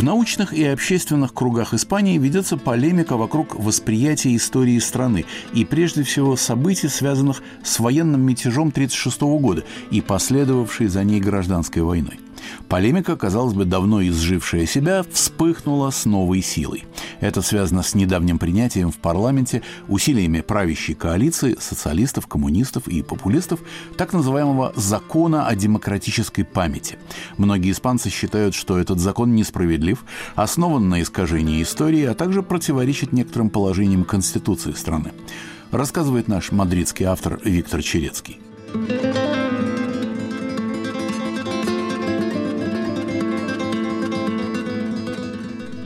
В научных и общественных кругах Испании ведется полемика вокруг восприятия истории страны и, прежде всего, событий, связанных с военным мятежом 1936 года и последовавшей за ней гражданской войной. Полемика, казалось бы, давно изжившая себя, вспыхнула с новой силой. Это связано с недавним принятием в парламенте усилиями правящей коалиции социалистов, коммунистов и популистов так называемого «закона о демократической памяти». Многие испанцы считают, что этот закон несправедлив, основан на искажении истории, а также противоречит некоторым положениям Конституции страны. Рассказывает наш мадридский автор Виктор Черецкий.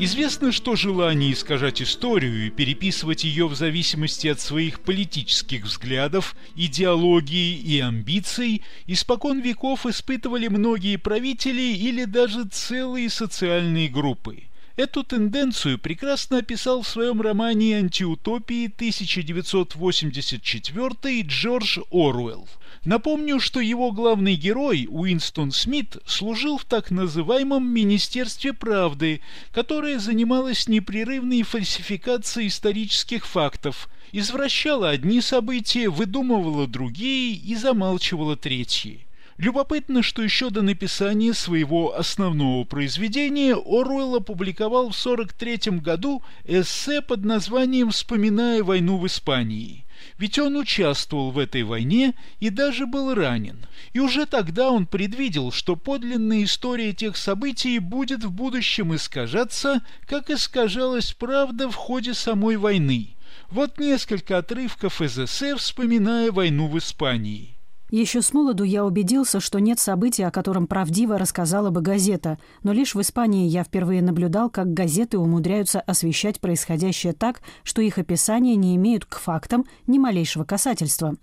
Известно, что желание искажать историю и переписывать ее в зависимости от своих политических взглядов, идеологии и амбиций испокон веков испытывали многие правители или даже целые социальные группы. Эту тенденцию прекрасно описал в своем романе «Антиутопии» 1984 Джордж Оруэлл. Напомню, что его главный герой, Уинстон Смит, служил в так называемом Министерстве правды, которое занималось непрерывной фальсификацией исторических фактов, извращало одни события, выдумывало другие и замалчивало третьи. Любопытно, что еще до написания своего основного произведения Оруэлл опубликовал в 1943 году эссе под названием «Вспоминая войну в Испании». Ведь он участвовал в этой войне и даже был ранен. И уже тогда он предвидел, что подлинная история тех событий будет в будущем искажаться, как искажалась правда в ходе самой войны. Вот несколько отрывков из эссе, вспоминая войну в Испании. Еще с молоду я убедился, что нет события, о котором правдиво рассказала бы газета, но лишь в Испании я впервые наблюдал, как газеты умудряются освещать происходящее так, что их описания не имеют к фактам ни малейшего касательства.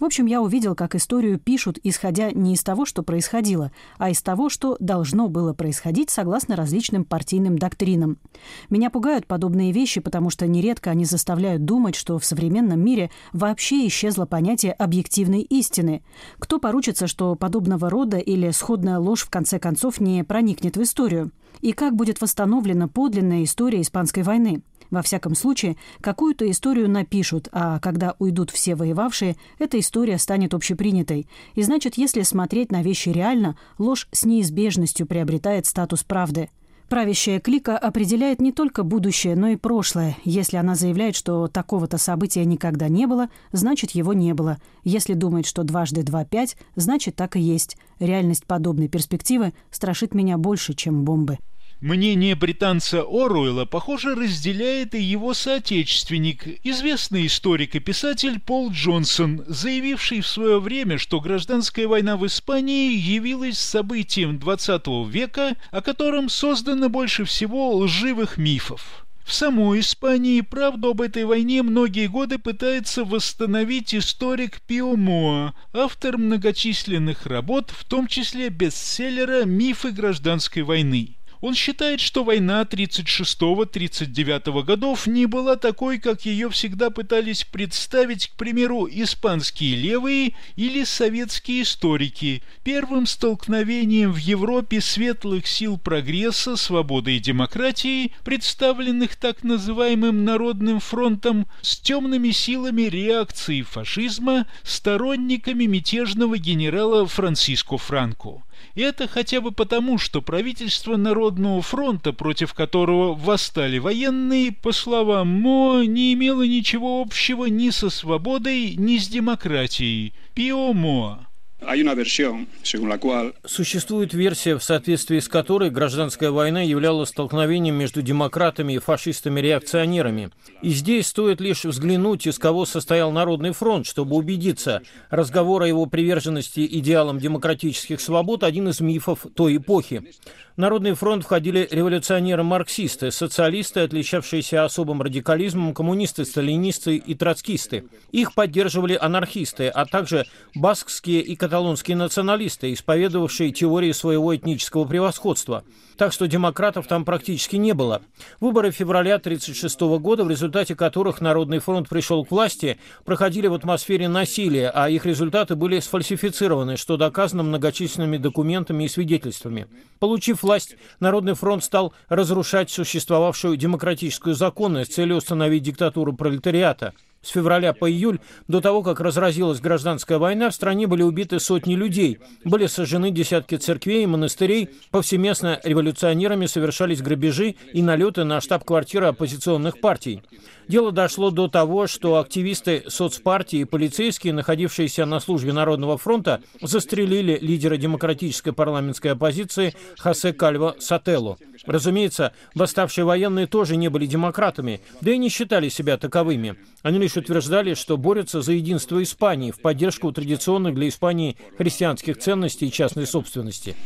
В общем, я увидел, как историю пишут, исходя не из того, что происходило, а из того, что должно было происходить согласно различным партийным доктринам. Меня пугают подобные вещи, потому что нередко они заставляют думать, что в современном мире вообще исчезло понятие объективной истины – кто поручится, что подобного рода или сходная ложь в конце концов не проникнет в историю? И как будет восстановлена подлинная история Испанской войны? Во всяком случае, какую-то историю напишут, а когда уйдут все воевавшие, эта история станет общепринятой. И значит, если смотреть на вещи реально, ложь с неизбежностью приобретает статус правды – Правящая клика определяет не только будущее, но и прошлое. Если она заявляет, что такого-то события никогда не было, значит, его не было. Если думает, что дважды два – пять, значит, так и есть. Реальность подобной перспективы страшит меня больше, чем бомбы. Мнение британца Оруэлла, похоже, разделяет и его соотечественник, известный историк и писатель Пол Джонсон, заявивший в свое время, что гражданская война в Испании явилась событием XX века, о котором создано больше всего лживых мифов. В самой Испании правду об этой войне многие годы пытается восстановить историк Пио Моа, автор многочисленных работ, в том числе бестселлера «Мифы гражданской войны». Он считает, что война 36-39 годов не была такой, как ее всегда пытались представить, к примеру, испанские левые или советские историки, первым столкновением в Европе светлых сил прогресса, свободы и демократии, представленных так называемым Народным фронтом, с темными силами реакции фашизма, сторонниками мятежного генерала Франциско Франко. И это хотя бы потому, что правительство Народного фронта, против которого восстали военные, по словам Мо, не имело ничего общего ни со свободой, ни с демократией. Пио Моа. Существует версия, в соответствии с которой гражданская война являлась столкновением между демократами и фашистами-реакционерами. И здесь стоит лишь взглянуть, из кого состоял Народный фронт, чтобы убедиться, разговор о его приверженности идеалам демократических свобод – один из мифов той эпохи. Народный фронт входили революционеры-марксисты, социалисты, отличавшиеся особым радикализмом, коммунисты, сталинисты и троцкисты. Их поддерживали анархисты, а также баскские и каталонские националисты, исповедовавшие теории своего этнического превосходства. Так что демократов там практически не было. Выборы февраля 1936 года, в результате которых Народный фронт пришел к власти, проходили в атмосфере насилия, а их результаты были сфальсифицированы, что доказано многочисленными документами и свидетельствами. Получив власть, Народный фронт стал разрушать существовавшую демократическую законность с целью установить диктатуру пролетариата. С февраля по июль, до того, как разразилась гражданская война, в стране были убиты сотни людей, были сожжены десятки церквей и монастырей, повсеместно революционерами совершались грабежи и налеты на штаб-квартиры оппозиционных партий. Дело дошло до того, что активисты соцпартии и полицейские, находившиеся на службе Народного фронта, застрелили лидера демократической парламентской оппозиции Хосе Кальво Сателло. Разумеется, восставшие военные тоже не были демократами, да и не считали себя таковыми. Они лишь утверждали, что борются за единство Испании в поддержку традиционных для Испании христианских ценностей и частной собственности.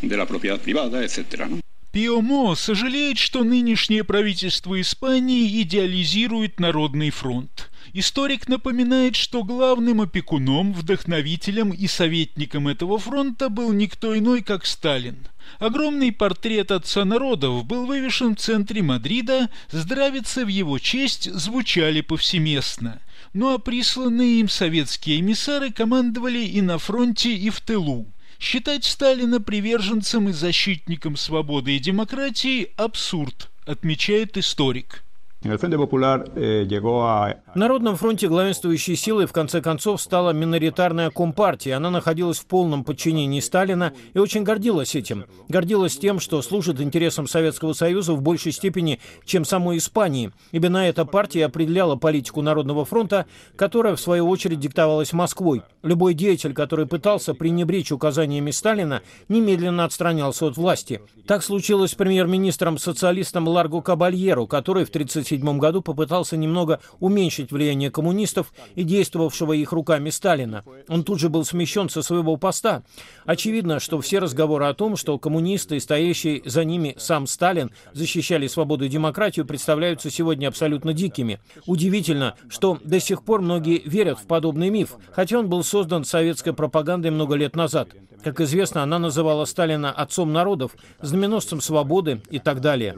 Пиомо сожалеет, что нынешнее правительство Испании идеализирует Народный фронт. Историк напоминает, что главным опекуном, вдохновителем и советником этого фронта был никто иной, как Сталин. Огромный портрет отца народов был вывешен в центре Мадрида, здравицы в его честь звучали повсеместно. Ну а присланные им советские эмиссары командовали и на фронте, и в тылу. Считать Сталина приверженцем и защитником свободы и демократии – абсурд, отмечает историк. Eh, Народном фронте главенствующей силой в конце концов стала миноритарная компартия. Она находилась в полном подчинении Сталина и очень гордилась этим. Гордилась тем, что служит интересам Советского Союза в большей степени, чем самой Испании. Именно эта партия определяла политику Народного фронта, которая, в свою очередь, диктовалась Москвой. Любой деятель, который пытался пренебречь указаниями Сталина, немедленно отстранялся от власти. Так случилось с премьер-министром-социалистом Ларго Кабальеру, который в 30 1937 году попытался немного уменьшить влияние коммунистов и действовавшего их руками Сталина. Он тут же был смещен со своего поста. Очевидно, что все разговоры о том, что коммунисты стоящие за ними сам Сталин защищали свободу и демократию, представляются сегодня абсолютно дикими. Удивительно, что до сих пор многие верят в подобный миф, хотя он был создан советской пропагандой много лет назад. Как известно, она называла Сталина отцом народов, знаменосцем свободы и так далее.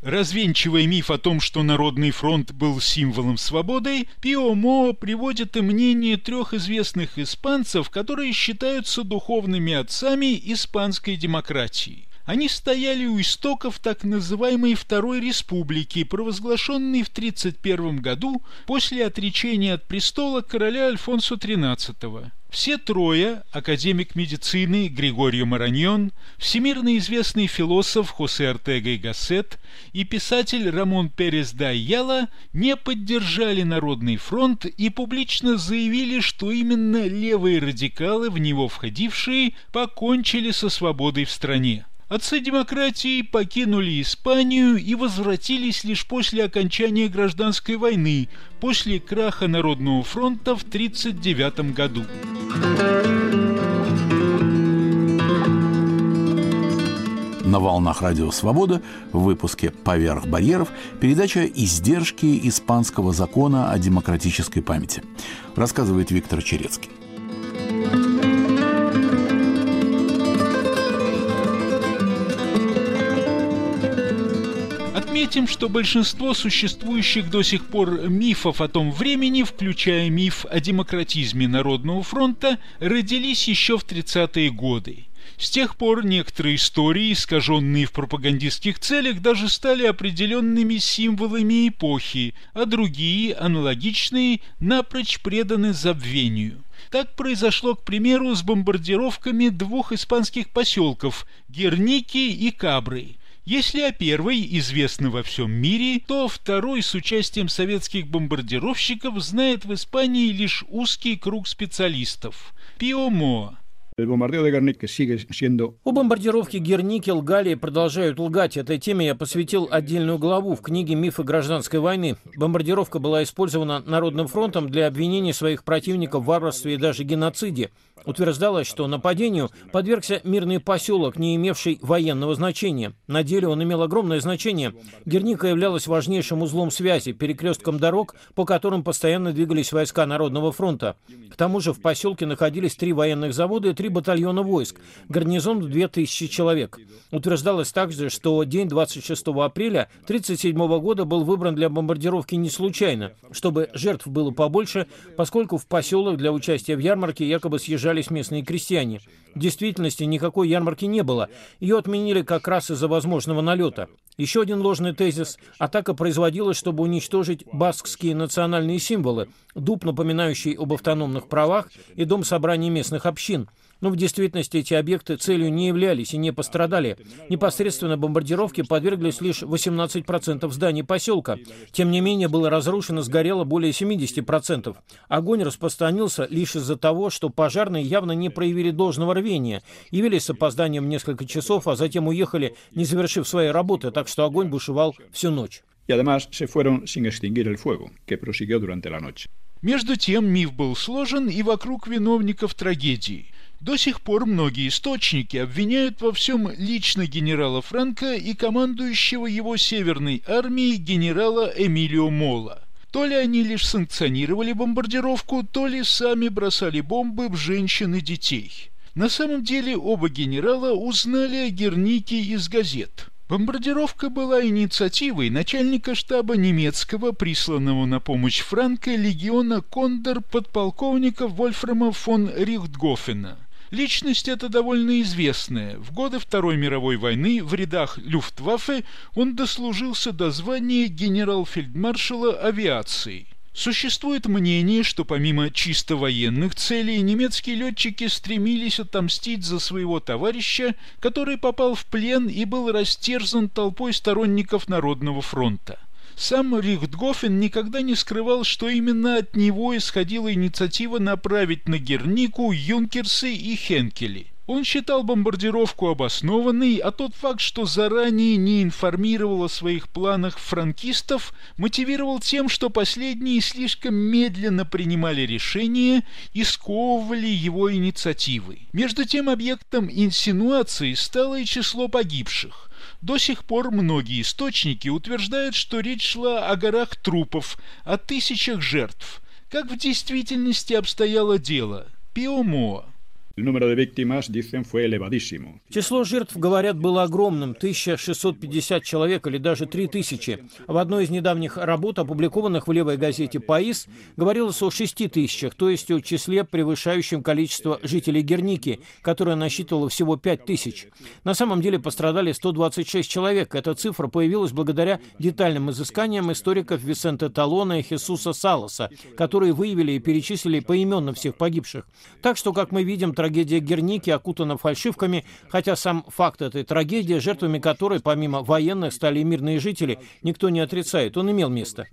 Развенчивая миф о том, что Народный фронт был символом свободы, Пио Мо приводит и мнение трех известных испанцев, которые считаются духовными отцами испанской демократии. Они стояли у истоков так называемой Второй Республики, провозглашенной в 1931 году после отречения от престола короля Альфонсо XIII. Все трое, академик медицины Григорио Мараньон, всемирно известный философ Хосе Артега и Гассет и писатель Рамон Перес Дайяла, не поддержали Народный фронт и публично заявили, что именно левые радикалы, в него входившие, покончили со свободой в стране. Отцы демократии покинули Испанию и возвратились лишь после окончания гражданской войны, после краха Народного фронта в 1939 году. На волнах Радио Свобода в выпуске «Поверх барьеров» передача «Издержки испанского закона о демократической памяти», рассказывает Виктор Черецкий. Отметим, что большинство существующих до сих пор мифов о том времени, включая миф о демократизме Народного фронта, родились еще в 30-е годы. С тех пор некоторые истории, искаженные в пропагандистских целях, даже стали определенными символами эпохи, а другие, аналогичные, напрочь преданы забвению. Так произошло, к примеру, с бомбардировками двух испанских поселков – Герники и Кабры – если о первой известно во всем мире, то второй с участием советских бомбардировщиков знает в Испании лишь узкий круг специалистов. Пиомо О бомбардировке Герники лгали и продолжают лгать. Этой теме я посвятил отдельную главу в книге «Мифы гражданской войны». Бомбардировка была использована Народным фронтом для обвинения своих противников в варварстве и даже геноциде. Утверждалось, что нападению подвергся мирный поселок, не имевший военного значения. На деле он имел огромное значение. Герника являлась важнейшим узлом связи, перекрестком дорог, по которым постоянно двигались войска Народного фронта. К тому же в поселке находились три военных завода и три батальона войск, гарнизон в 2000 человек. Утверждалось также, что день 26 апреля 1937 года был выбран для бомбардировки не случайно, чтобы жертв было побольше, поскольку в поселок для участия в ярмарке якобы съезжались местные крестьяне. В действительности никакой ярмарки не было. Ее отменили как раз из-за возможного налета. Еще один ложный тезис. Атака производилась, чтобы уничтожить баскские национальные символы, дуб, напоминающий об автономных правах, и дом собраний местных общин – но в действительности эти объекты целью не являлись и не пострадали. Непосредственно бомбардировке подверглись лишь 18% зданий поселка. Тем не менее, было разрушено, сгорело более 70%. Огонь распространился лишь из-за того, что пожарные явно не проявили должного рвения, явились с опозданием в несколько часов, а затем уехали, не завершив своей работы, так что огонь бушевал всю ночь. Y además se fueron sin extinguir el fuego, que prosiguió durante la noche. Между тем миф был сложен и вокруг виновников трагедии – до сих пор многие источники обвиняют во всем лично генерала Франка и командующего его Северной армией генерала Эмилио Мола. То ли они лишь санкционировали бомбардировку, то ли сами бросали бомбы в женщин и детей. На самом деле оба генерала узнали о Гернике из газет. Бомбардировка была инициативой начальника штаба немецкого, присланного на помощь Франка легиона Кондор подполковника Вольфрама фон Рихтгофена – Личность эта довольно известная. В годы Второй мировой войны в рядах Люфтваффе он дослужился до звания генерал-фельдмаршала авиации. Существует мнение, что помимо чисто военных целей немецкие летчики стремились отомстить за своего товарища, который попал в плен и был растерзан толпой сторонников Народного фронта. Сам Рихтгофен никогда не скрывал, что именно от него исходила инициатива направить на Гернику Юнкерсы и Хенкели. Он считал бомбардировку обоснованной, а тот факт, что заранее не информировал о своих планах франкистов, мотивировал тем, что последние слишком медленно принимали решения и сковывали его инициативой. Между тем объектом инсинуации стало и число погибших. До сих пор многие источники утверждают, что речь шла о горах трупов, о тысячах жертв. Как в действительности обстояло дело? Пиомоа. Число жертв, говорят, было огромным – 1650 человек или даже 3000. В одной из недавних работ, опубликованных в левой газете «Паис», говорилось о 6 тысячах, то есть о числе, превышающем количество жителей Герники, которое насчитывало всего 5 тысяч. На самом деле пострадали 126 человек. Эта цифра появилась благодаря детальным изысканиям историков Висенте Талона и Хесуса Салоса, которые выявили и перечислили поименно всех погибших. Так что, как мы видим, трагедия трагедия Герники окутана фальшивками, хотя сам факт этой трагедии, жертвами которой, помимо военных, стали и мирные жители, никто не отрицает. Он имел место.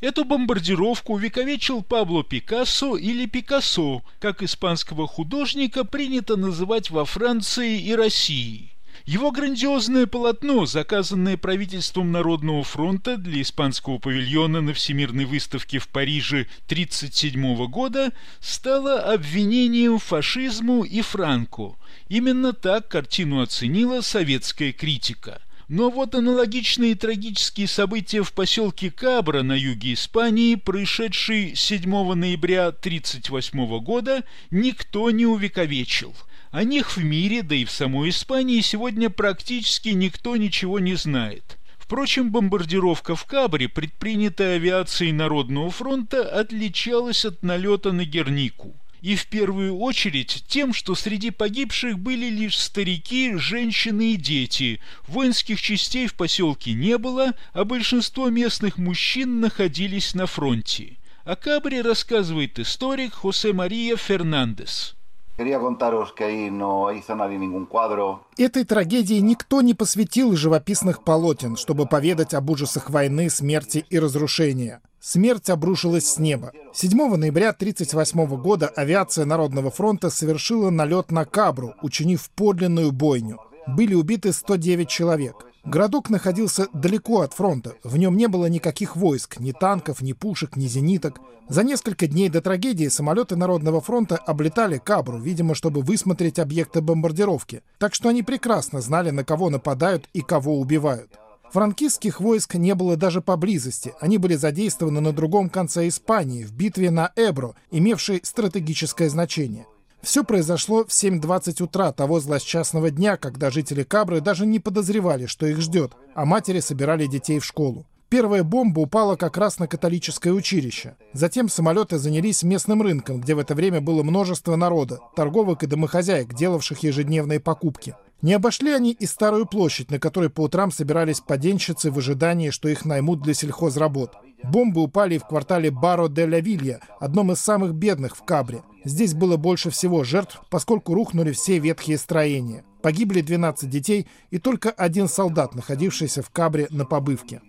Эту бомбардировку увековечил Пабло Пикассо или Пикассо, как испанского художника принято называть во Франции и России – его грандиозное полотно, заказанное правительством Народного фронта для испанского павильона на Всемирной выставке в Париже 1937 года, стало обвинением фашизму и Франку. Именно так картину оценила советская критика. Но вот аналогичные трагические события в поселке Кабра на юге Испании, происшедшие 7 ноября 1938 года, никто не увековечил – о них в мире, да и в самой Испании сегодня практически никто ничего не знает. Впрочем, бомбардировка в Кабре, предпринятая авиацией Народного фронта, отличалась от налета на Гернику. И в первую очередь тем, что среди погибших были лишь старики, женщины и дети. Воинских частей в поселке не было, а большинство местных мужчин находились на фронте. О Кабре рассказывает историк Хосе Мария Фернандес. Этой трагедии никто не посвятил живописных полотен, чтобы поведать об ужасах войны, смерти и разрушения. Смерть обрушилась с неба. 7 ноября 1938 года авиация Народного фронта совершила налет на Кабру, учинив подлинную бойню. Были убиты 109 человек. Городок находился далеко от фронта. В нем не было никаких войск, ни танков, ни пушек, ни зениток. За несколько дней до трагедии самолеты Народного фронта облетали Кабру, видимо, чтобы высмотреть объекты бомбардировки. Так что они прекрасно знали, на кого нападают и кого убивают. Франкистских войск не было даже поблизости. Они были задействованы на другом конце Испании, в битве на Эбро, имевшей стратегическое значение. Все произошло в 7.20 утра того злосчастного дня, когда жители Кабры даже не подозревали, что их ждет, а матери собирали детей в школу. Первая бомба упала как раз на католическое училище. Затем самолеты занялись местным рынком, где в это время было множество народа, торговок и домохозяек, делавших ежедневные покупки. Не обошли они и старую площадь, на которой по утрам собирались поденщицы в ожидании, что их наймут для сельхозработ. Бомбы упали в квартале Баро де ла Вилья, одном из самых бедных в Кабре. Здесь было больше всего жертв, поскольку рухнули все ветхие строения. Погибли 12 детей и только один солдат, находившийся в Кабре на побывке.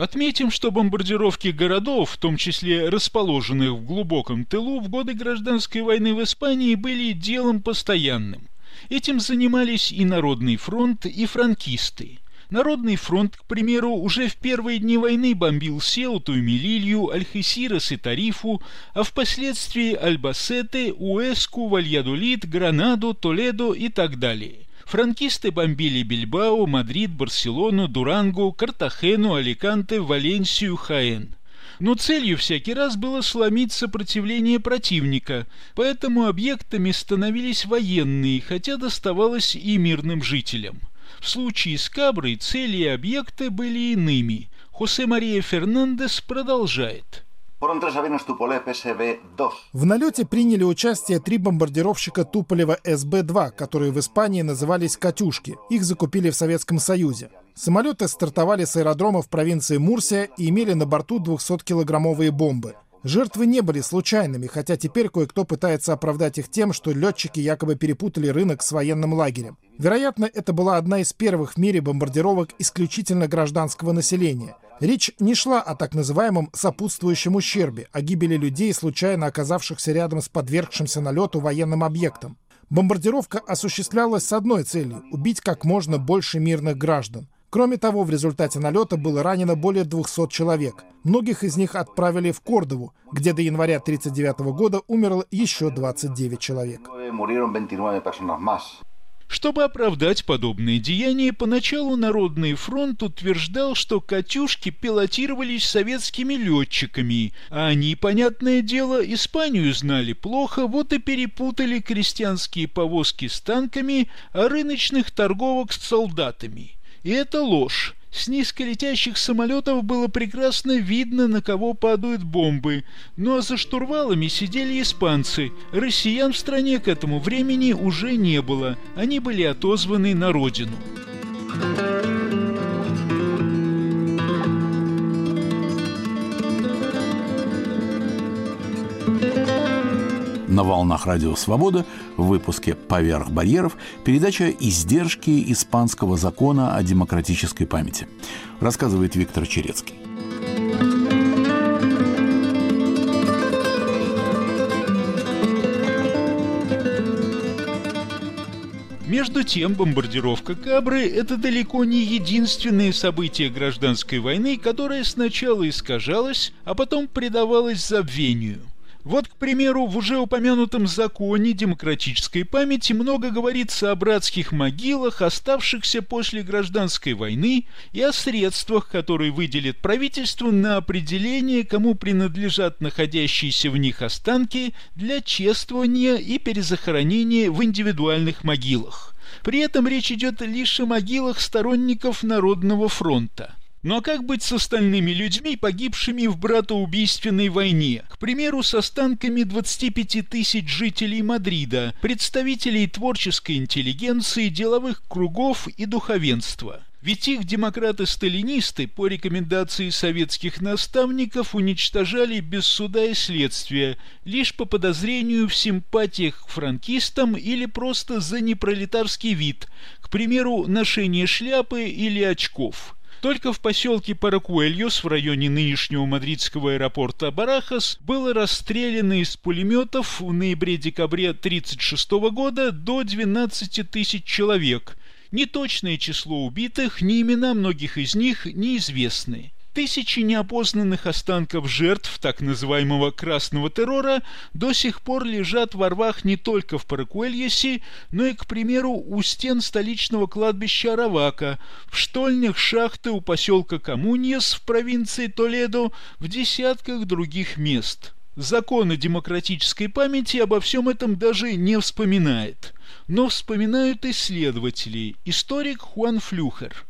Отметим, что бомбардировки городов, в том числе расположенных в глубоком тылу, в годы гражданской войны в Испании были делом постоянным. Этим занимались и Народный фронт, и франкисты. Народный фронт, к примеру, уже в первые дни войны бомбил Сеуту и Мелилью, Альхесирос и Тарифу, а впоследствии Альбасете, Уэску, Вальядолит, Гранаду, Толедо и так далее. Франкисты бомбили Бильбао, Мадрид, Барселону, Дурангу, Картахену, Аликанте, Валенсию, Хаэн. Но целью всякий раз было сломить сопротивление противника, поэтому объектами становились военные, хотя доставалось и мирным жителям. В случае с Каброй цели и объекты были иными. Хосе Мария Фернандес продолжает. В налете приняли участие три бомбардировщика Туполева СБ-2, которые в Испании назывались «Катюшки». Их закупили в Советском Союзе. Самолеты стартовали с аэродрома в провинции Мурсия и имели на борту 200-килограммовые бомбы. Жертвы не были случайными, хотя теперь кое-кто пытается оправдать их тем, что летчики якобы перепутали рынок с военным лагерем. Вероятно, это была одна из первых в мире бомбардировок исключительно гражданского населения – Речь не шла о так называемом сопутствующем ущербе, о гибели людей, случайно оказавшихся рядом с подвергшимся налету военным объектом. Бомбардировка осуществлялась с одной целью – убить как можно больше мирных граждан. Кроме того, в результате налета было ранено более 200 человек. Многих из них отправили в Кордову, где до января 1939 года умерло еще 29 человек. Чтобы оправдать подобные деяния, поначалу Народный фронт утверждал, что «Катюшки» пилотировались советскими летчиками, а они, понятное дело, Испанию знали плохо, вот и перепутали крестьянские повозки с танками, а рыночных торговок с солдатами. И это ложь. С низколетящих самолетов было прекрасно видно, на кого падают бомбы. Ну а за штурвалами сидели испанцы. Россиян в стране к этому времени уже не было. Они были отозваны на родину. На волнах Радио Свобода в выпуске «Поверх барьеров» передача «Издержки испанского закона о демократической памяти». Рассказывает Виктор Черецкий. Между тем, бомбардировка Кабры – это далеко не единственное событие гражданской войны, которое сначала искажалось, а потом предавалось забвению. Вот, к примеру, в уже упомянутом законе демократической памяти много говорится о братских могилах, оставшихся после гражданской войны, и о средствах, которые выделит правительство на определение, кому принадлежат находящиеся в них останки для чествования и перезахоронения в индивидуальных могилах. При этом речь идет лишь о могилах сторонников Народного фронта. Но как быть с остальными людьми, погибшими в братоубийственной войне? К примеру, с останками 25 тысяч жителей Мадрида, представителей творческой интеллигенции, деловых кругов и духовенства. Ведь их демократы-сталинисты по рекомендации советских наставников уничтожали без суда и следствия, лишь по подозрению в симпатиях к франкистам или просто за непролетарский вид, к примеру, ношение шляпы или очков – Только в поселке Паракуэльос в районе нынешнего мадридского аэропорта Барахас было расстреляно из пулеметов в ноябре-декабре 1936 года до 12 тысяч человек. Неточное число убитых, ни имена многих из них неизвестны. Тысячи неопознанных останков жертв так называемого «красного террора» до сих пор лежат во рвах не только в Паракуэльесе, но и, к примеру, у стен столичного кладбища Аравака, в штольнях шахты у поселка Комуньес в провинции Толедо, в десятках других мест. Закон о демократической памяти обо всем этом даже не вспоминает. Но вспоминают исследователи, историк Хуан Флюхер –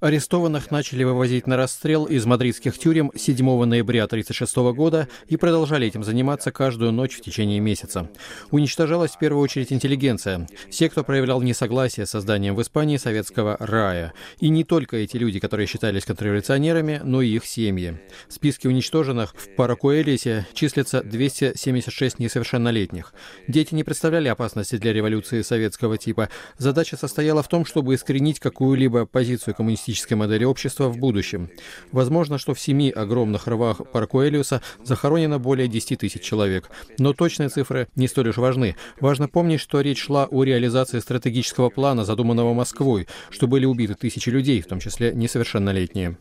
Арестованных начали вывозить на расстрел из мадридских тюрем 7 ноября 1936 года и продолжали этим заниматься каждую ночь в течение месяца. Уничтожалась в первую очередь интеллигенция, все, кто проявлял несогласие с созданием в Испании советского рая. И не только эти люди, которые считались контрреволюционерами, но и их семьи. В списке уничтоженных в Паракуэлисе числится 276 несовершеннолетних. Дети не представляли опасности для революции советского типа. Задача состояла в том, чтобы искоренить какую какую-либо позицию коммунистической модели общества в будущем. Возможно, что в семи огромных рвах Паркуэлиуса захоронено более 10 тысяч человек. Но точные цифры не столь уж важны. Важно помнить, что речь шла о реализации стратегического плана, задуманного Москвой, что были убиты тысячи людей, в том числе несовершеннолетние.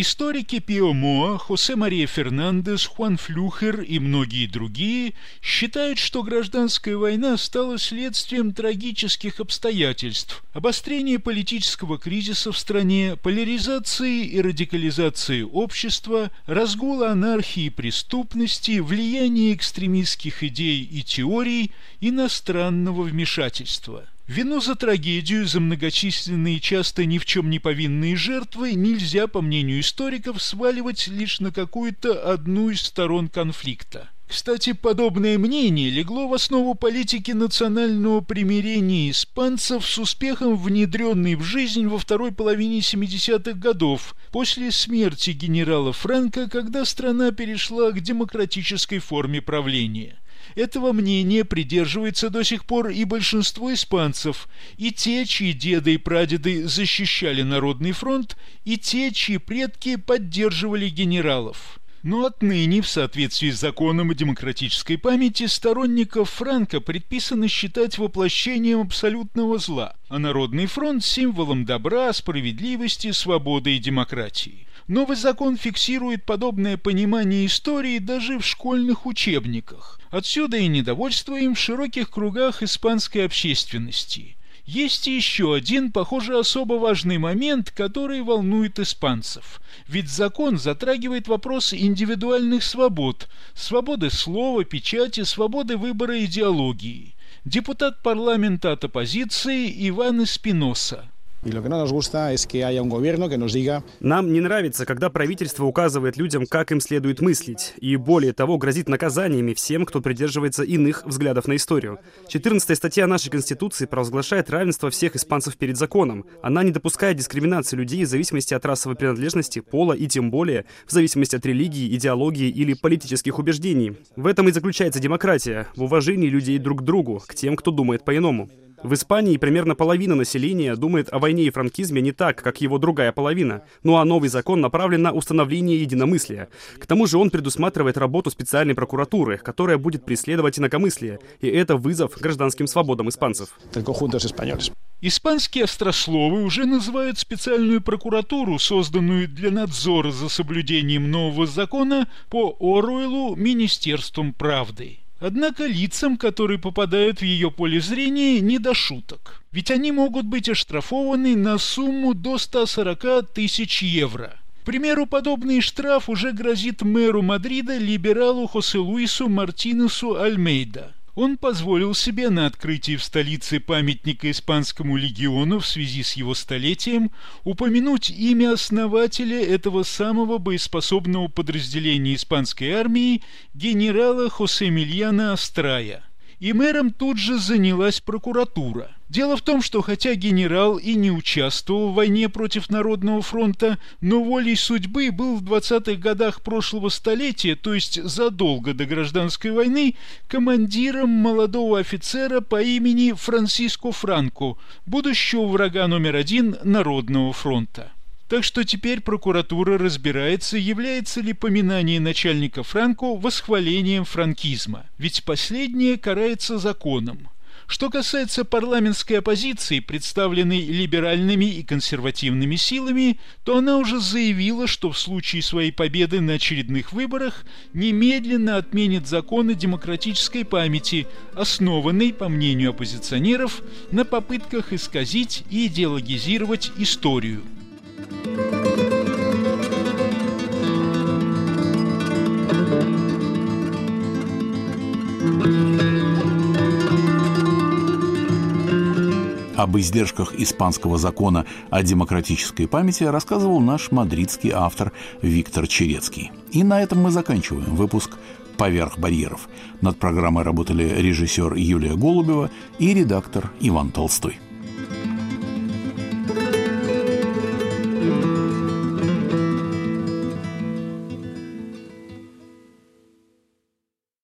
Историки Пио Моа, Хосе Мария Фернандес, Хуан Флюхер и многие другие считают, что гражданская война стала следствием трагических обстоятельств, обострения политического кризиса в стране, поляризации и радикализации общества, разгула анархии и преступности, влияния экстремистских идей и теорий, иностранного вмешательства – Вину за трагедию, за многочисленные, часто ни в чем не повинные жертвы нельзя, по мнению историков, сваливать лишь на какую-то одну из сторон конфликта. Кстати, подобное мнение легло в основу политики национального примирения испанцев с успехом внедренной в жизнь во второй половине 70-х годов, после смерти генерала Франка, когда страна перешла к демократической форме правления. Этого мнения придерживается до сих пор и большинство испанцев, и те, чьи деды и прадеды защищали Народный фронт, и те, чьи предки поддерживали генералов. Но отныне, в соответствии с законом о демократической памяти, сторонников Франка предписано считать воплощением абсолютного зла, а Народный фронт – символом добра, справедливости, свободы и демократии. Новый закон фиксирует подобное понимание истории даже в школьных учебниках. Отсюда и недовольство им в широких кругах испанской общественности. Есть еще один, похоже, особо важный момент, который волнует испанцев. Ведь закон затрагивает вопрос индивидуальных свобод, свободы слова, печати, свободы выбора идеологии. Депутат парламента от оппозиции Иван Эспиноса – нам не нравится, когда правительство указывает людям, как им следует мыслить, и более того, грозит наказаниями всем, кто придерживается иных взглядов на историю. 14 статья нашей Конституции провозглашает равенство всех испанцев перед законом. Она не допускает дискриминации людей в зависимости от расовой принадлежности, пола и тем более в зависимости от религии, идеологии или политических убеждений. В этом и заключается демократия, в уважении людей друг к другу, к тем, кто думает по-иному. В Испании примерно половина населения думает о войне и франкизме не так, как его другая половина. Ну а новый закон направлен на установление единомыслия. К тому же он предусматривает работу специальной прокуратуры, которая будет преследовать инакомыслие. И это вызов гражданским свободам испанцев. Испанские острословы уже называют специальную прокуратуру, созданную для надзора за соблюдением нового закона по Оруэлу Министерством правды. Однако лицам, которые попадают в ее поле зрения, не до шуток. Ведь они могут быть оштрафованы на сумму до 140 тысяч евро. К примеру, подобный штраф уже грозит мэру Мадрида либералу Хосе Луису Мартинесу Альмейда – он позволил себе на открытии в столице памятника Испанскому легиону в связи с его столетием упомянуть имя основателя этого самого боеспособного подразделения испанской армии генерала Хосе Мильяна Астрая. И мэром тут же занялась прокуратура – Дело в том, что хотя генерал и не участвовал в войне против Народного фронта, но волей судьбы был в 20-х годах прошлого столетия, то есть задолго до гражданской войны, командиром молодого офицера по имени Франсиско Франко, будущего врага номер один Народного фронта. Так что теперь прокуратура разбирается, является ли поминание начальника Франко восхвалением франкизма, ведь последнее карается законом. Что касается парламентской оппозиции, представленной либеральными и консервативными силами, то она уже заявила, что в случае своей победы на очередных выборах немедленно отменит законы демократической памяти, основанный, по мнению оппозиционеров, на попытках исказить и идеологизировать историю. Об издержках испанского закона о демократической памяти рассказывал наш мадридский автор Виктор Черецкий. И на этом мы заканчиваем выпуск «Поверх барьеров». Над программой работали режиссер Юлия Голубева и редактор Иван Толстой.